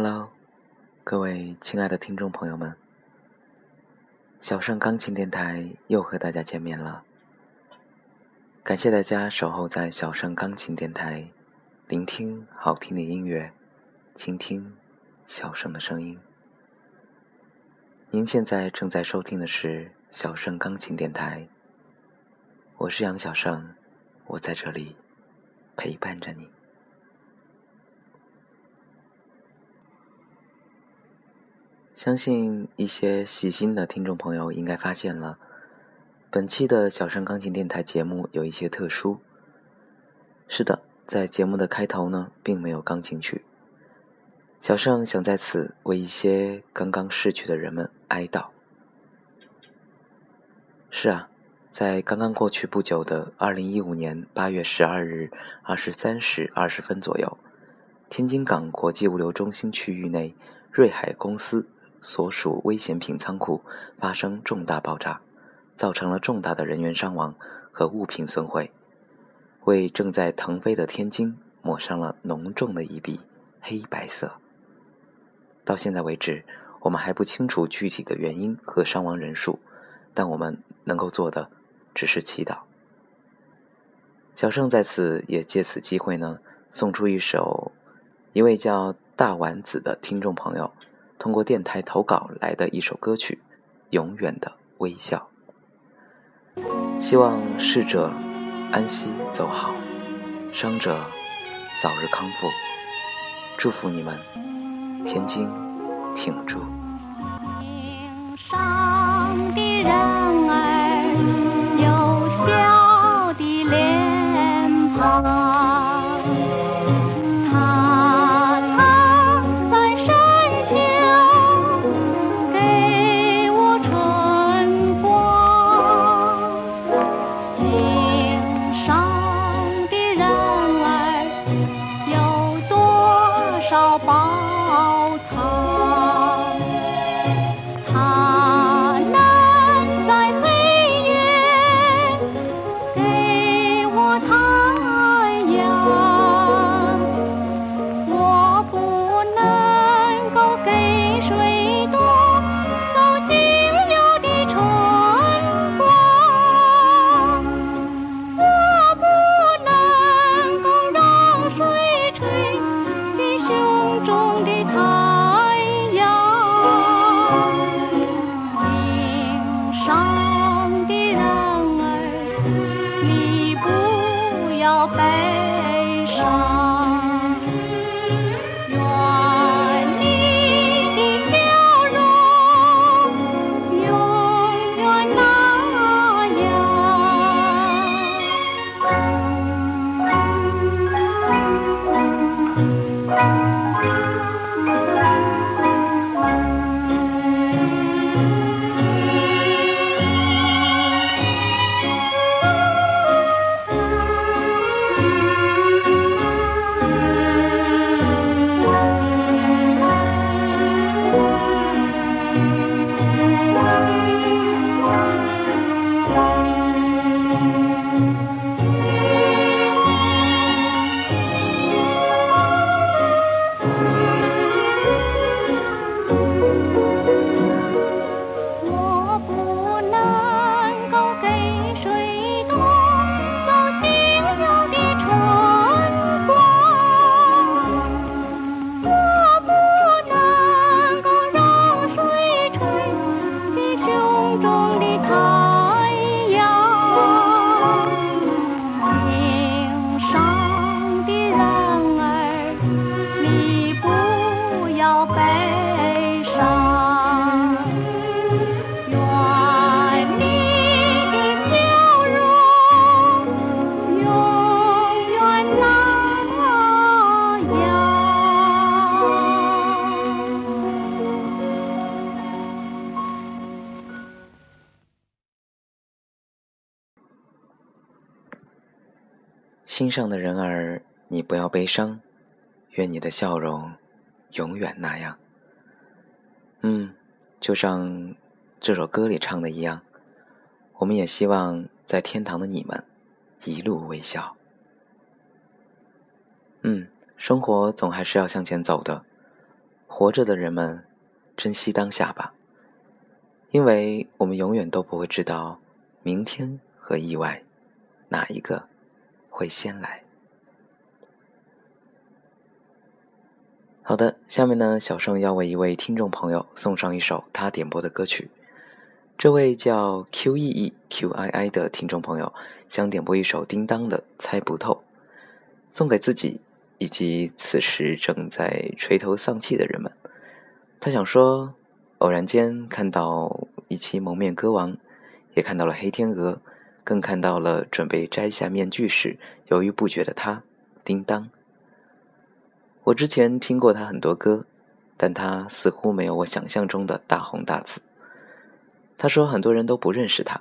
Hello，各位亲爱的听众朋友们，小盛钢琴电台又和大家见面了。感谢大家守候在小盛钢琴电台，聆听好听的音乐，倾听小盛的声音。您现在正在收听的是小盛钢琴电台，我是杨小盛，我在这里陪伴着你。相信一些细心的听众朋友应该发现了，本期的小盛钢琴电台节目有一些特殊。是的，在节目的开头呢，并没有钢琴曲。小盛想在此为一些刚刚逝去的人们哀悼。是啊，在刚刚过去不久的二零一五年八月十二日二十三时二十分左右，天津港国际物流中心区域内，瑞海公司。所属危险品仓库发生重大爆炸，造成了重大的人员伤亡和物品损毁，为正在腾飞的天津抹上了浓重的一笔黑白色。到现在为止，我们还不清楚具体的原因和伤亡人数，但我们能够做的只是祈祷。小盛在此也借此机会呢，送出一首一位叫大丸子的听众朋友。通过电台投稿来的一首歌曲《永远的微笑》，希望逝者安息走好，伤者早日康复，祝福你们，天津挺住。心上的人儿，你不要悲伤，愿你的笑容永远那样。嗯，就像这首歌里唱的一样，我们也希望在天堂的你们一路微笑。嗯，生活总还是要向前走的，活着的人们，珍惜当下吧，因为我们永远都不会知道明天和意外哪一个会先来。好的，下面呢，小盛要为一位听众朋友送上一首他点播的歌曲。这位叫 Q E E Q I I 的听众朋友想点播一首叮当的《猜不透》，送给自己以及此时正在垂头丧气的人们。他想说，偶然间看到一期《蒙面歌王》，也看到了黑天鹅，更看到了准备摘下面具时犹豫不决的他，叮当。我之前听过他很多歌，但他似乎没有我想象中的大红大紫。他说很多人都不认识他，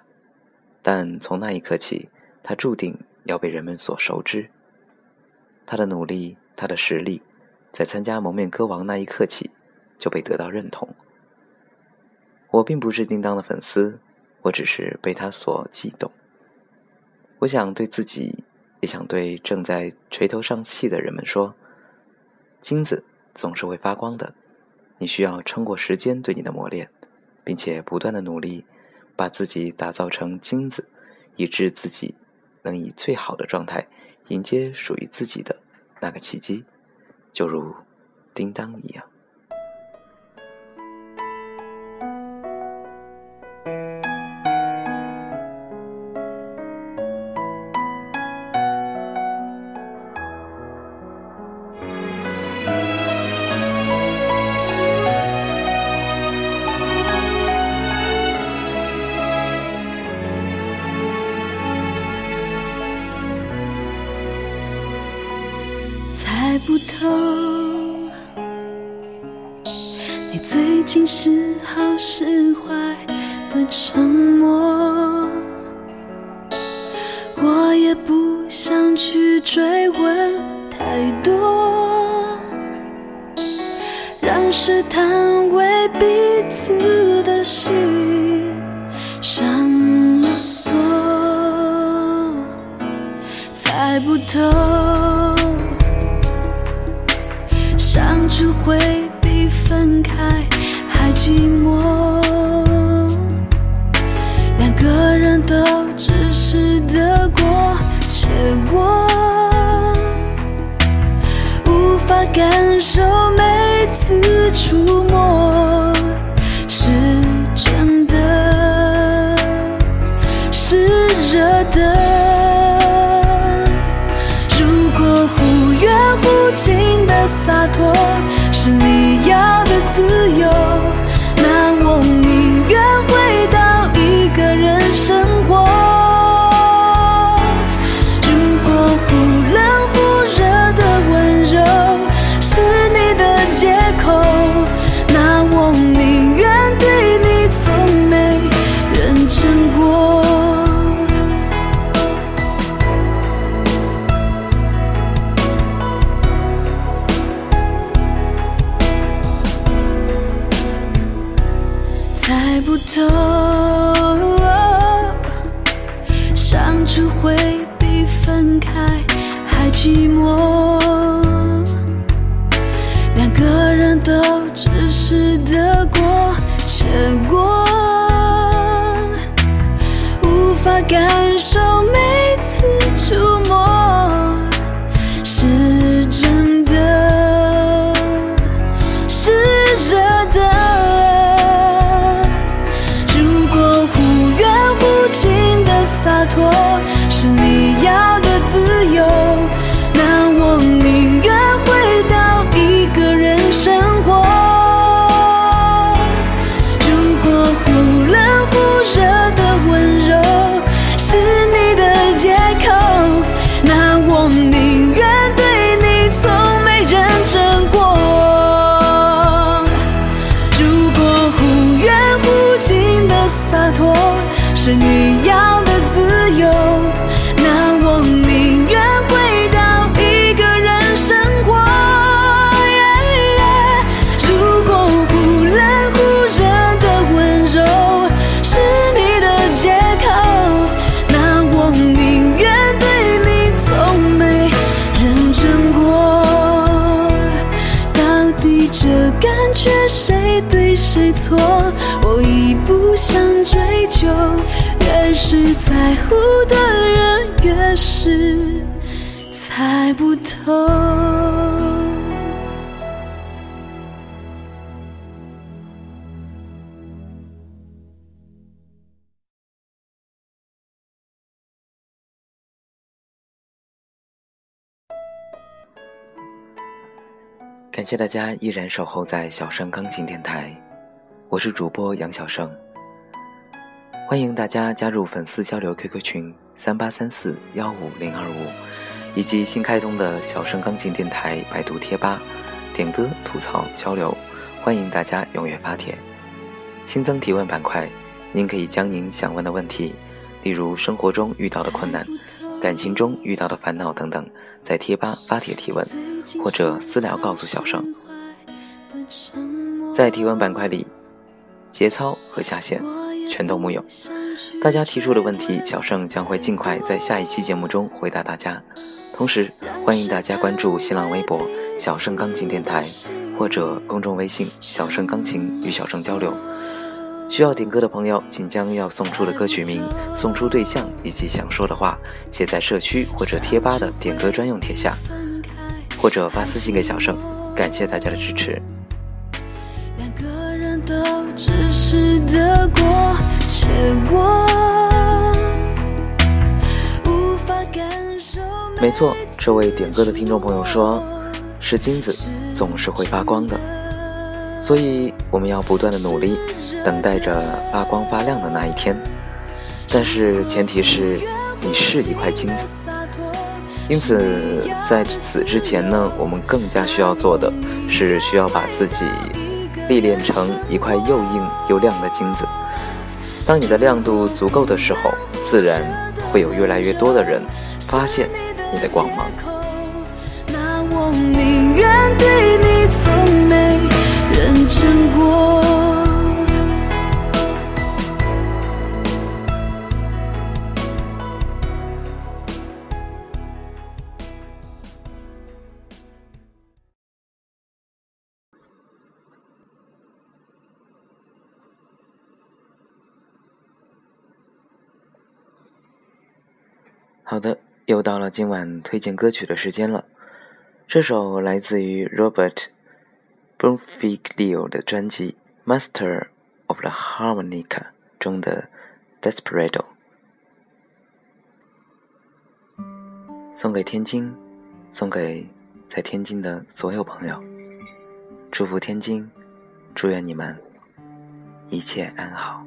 但从那一刻起，他注定要被人们所熟知。他的努力，他的实力，在参加《蒙面歌王》那一刻起就被得到认同。我并不是叮当的粉丝，我只是被他所悸动。我想对自己，也想对正在垂头丧气的人们说。金子总是会发光的，你需要撑过时间对你的磨练，并且不断的努力，把自己打造成金子，以致自己能以最好的状态迎接属于自己的那个契机，就如叮当一样。不透，你最近是好是坏的沉默，我也不想去追问太多，让试探为彼此的心上了锁，猜不透。开还寂寞，两个人都只是得过且过，无法感受每次触摸。个人都只是得过且过，无法感受每次触感觉谁对谁错我已不想追究越是在乎的人越是猜不透。谢大家依然守候在小盛钢琴电台，我是主播杨小盛。欢迎大家加入粉丝交流 QQ 群三八三四幺五零二五，以及新开通的小盛钢琴电台百度贴吧，点歌、吐槽、交流，欢迎大家踊跃发帖。新增提问板块，您可以将您想问的问题，例如生活中遇到的困难、感情中遇到的烦恼等等，在贴吧发帖提问。或者私聊告诉小盛，在提问板块里，节操和下线全都木有。大家提出的问题，小盛将会尽快在下一期节目中回答大家。同时，欢迎大家关注新浪微博“小盛钢琴电台”或者公众微信“小盛钢琴”与小盛交流。需要点歌的朋友，请将要送出的歌曲名、送出对象以及想说的话写在社区或者贴吧的点歌专用帖下。或者发私信给小盛，感谢大家的支持。没错，这位点歌的听众朋友说，是金子总是会发光的，所以我们要不断的努力，等待着发光发亮的那一天。但是前提是你是一块金子。因此，在此之前呢，我们更加需要做的是，需要把自己历练成一块又硬又亮的金子。当你的亮度足够的时候，自然会有越来越多的人发现你的光芒。那我宁愿对你从没认真过。好的，又到了今晚推荐歌曲的时间了。这首来自于 Robert Bonfiglio 的专辑《Master of the Harmonica》中的《Desperado》，送给天津，送给在天津的所有朋友。祝福天津，祝愿你们一切安好。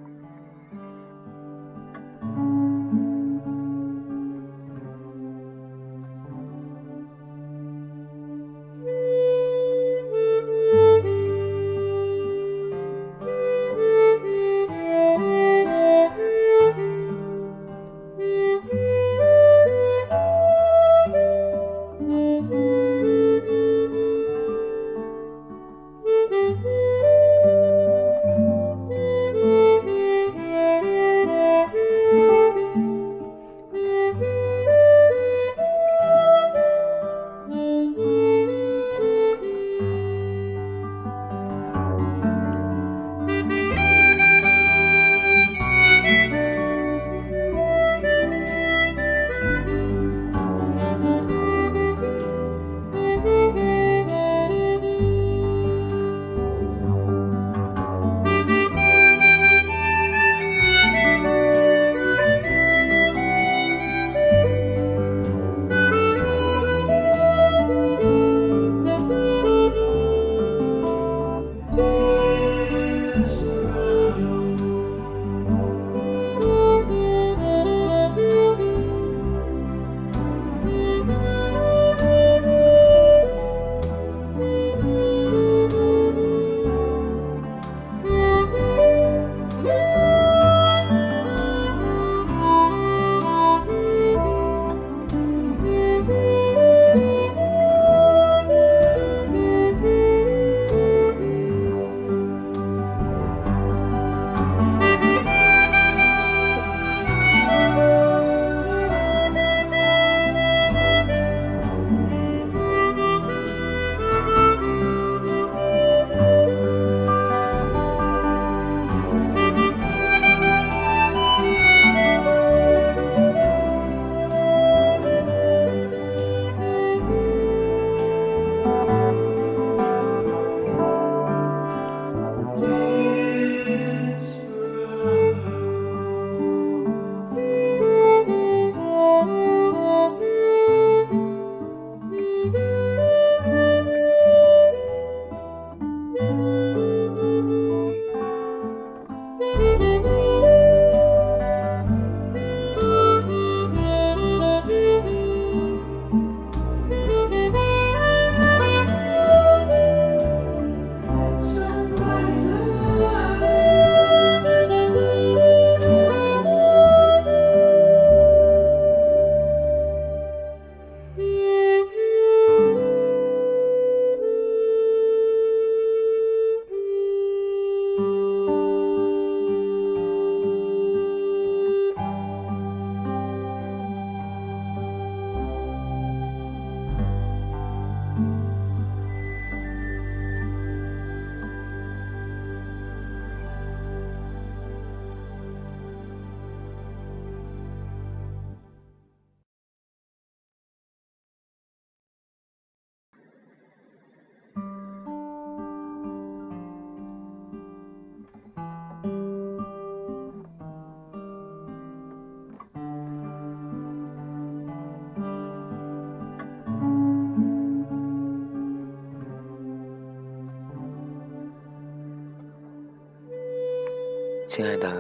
亲爱的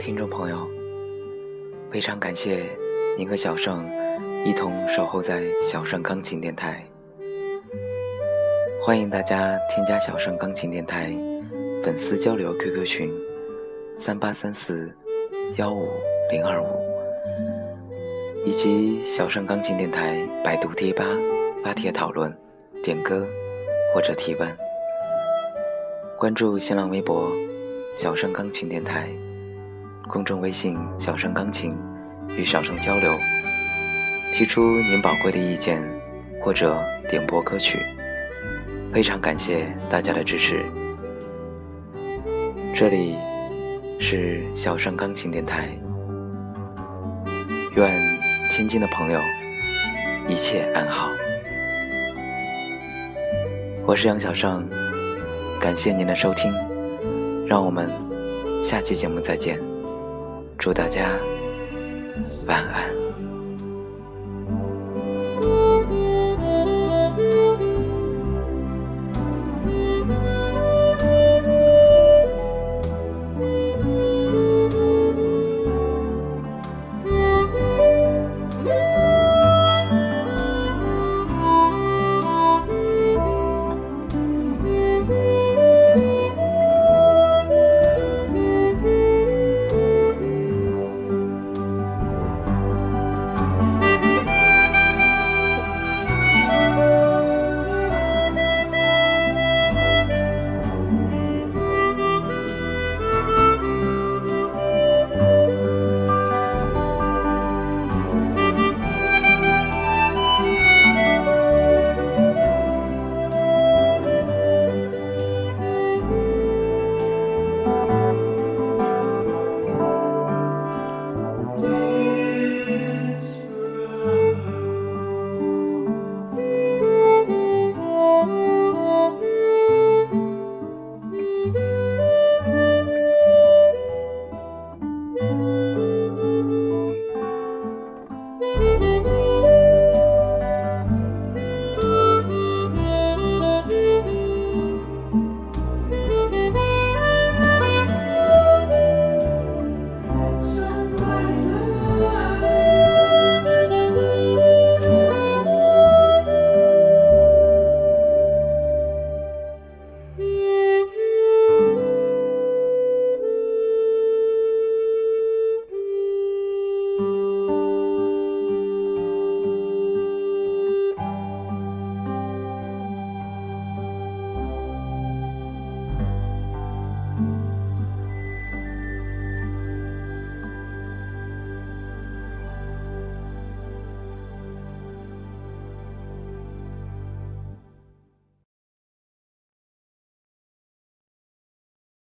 听众朋友，非常感谢您和小盛一同守候在小盛钢琴电台。欢迎大家添加小盛钢琴电台粉丝交流 QQ 群：三八三四幺五零二五，以及小盛钢琴电台百度贴吧发帖讨论、点歌或者提问。关注新浪微博。小声钢琴电台，公众微信“小声钢琴”，与小声交流，提出您宝贵的意见或者点播歌曲，非常感谢大家的支持。这里是小声钢琴电台，愿天津的朋友一切安好。我是杨小盛，感谢您的收听。让我们下期节目再见，祝大家晚安。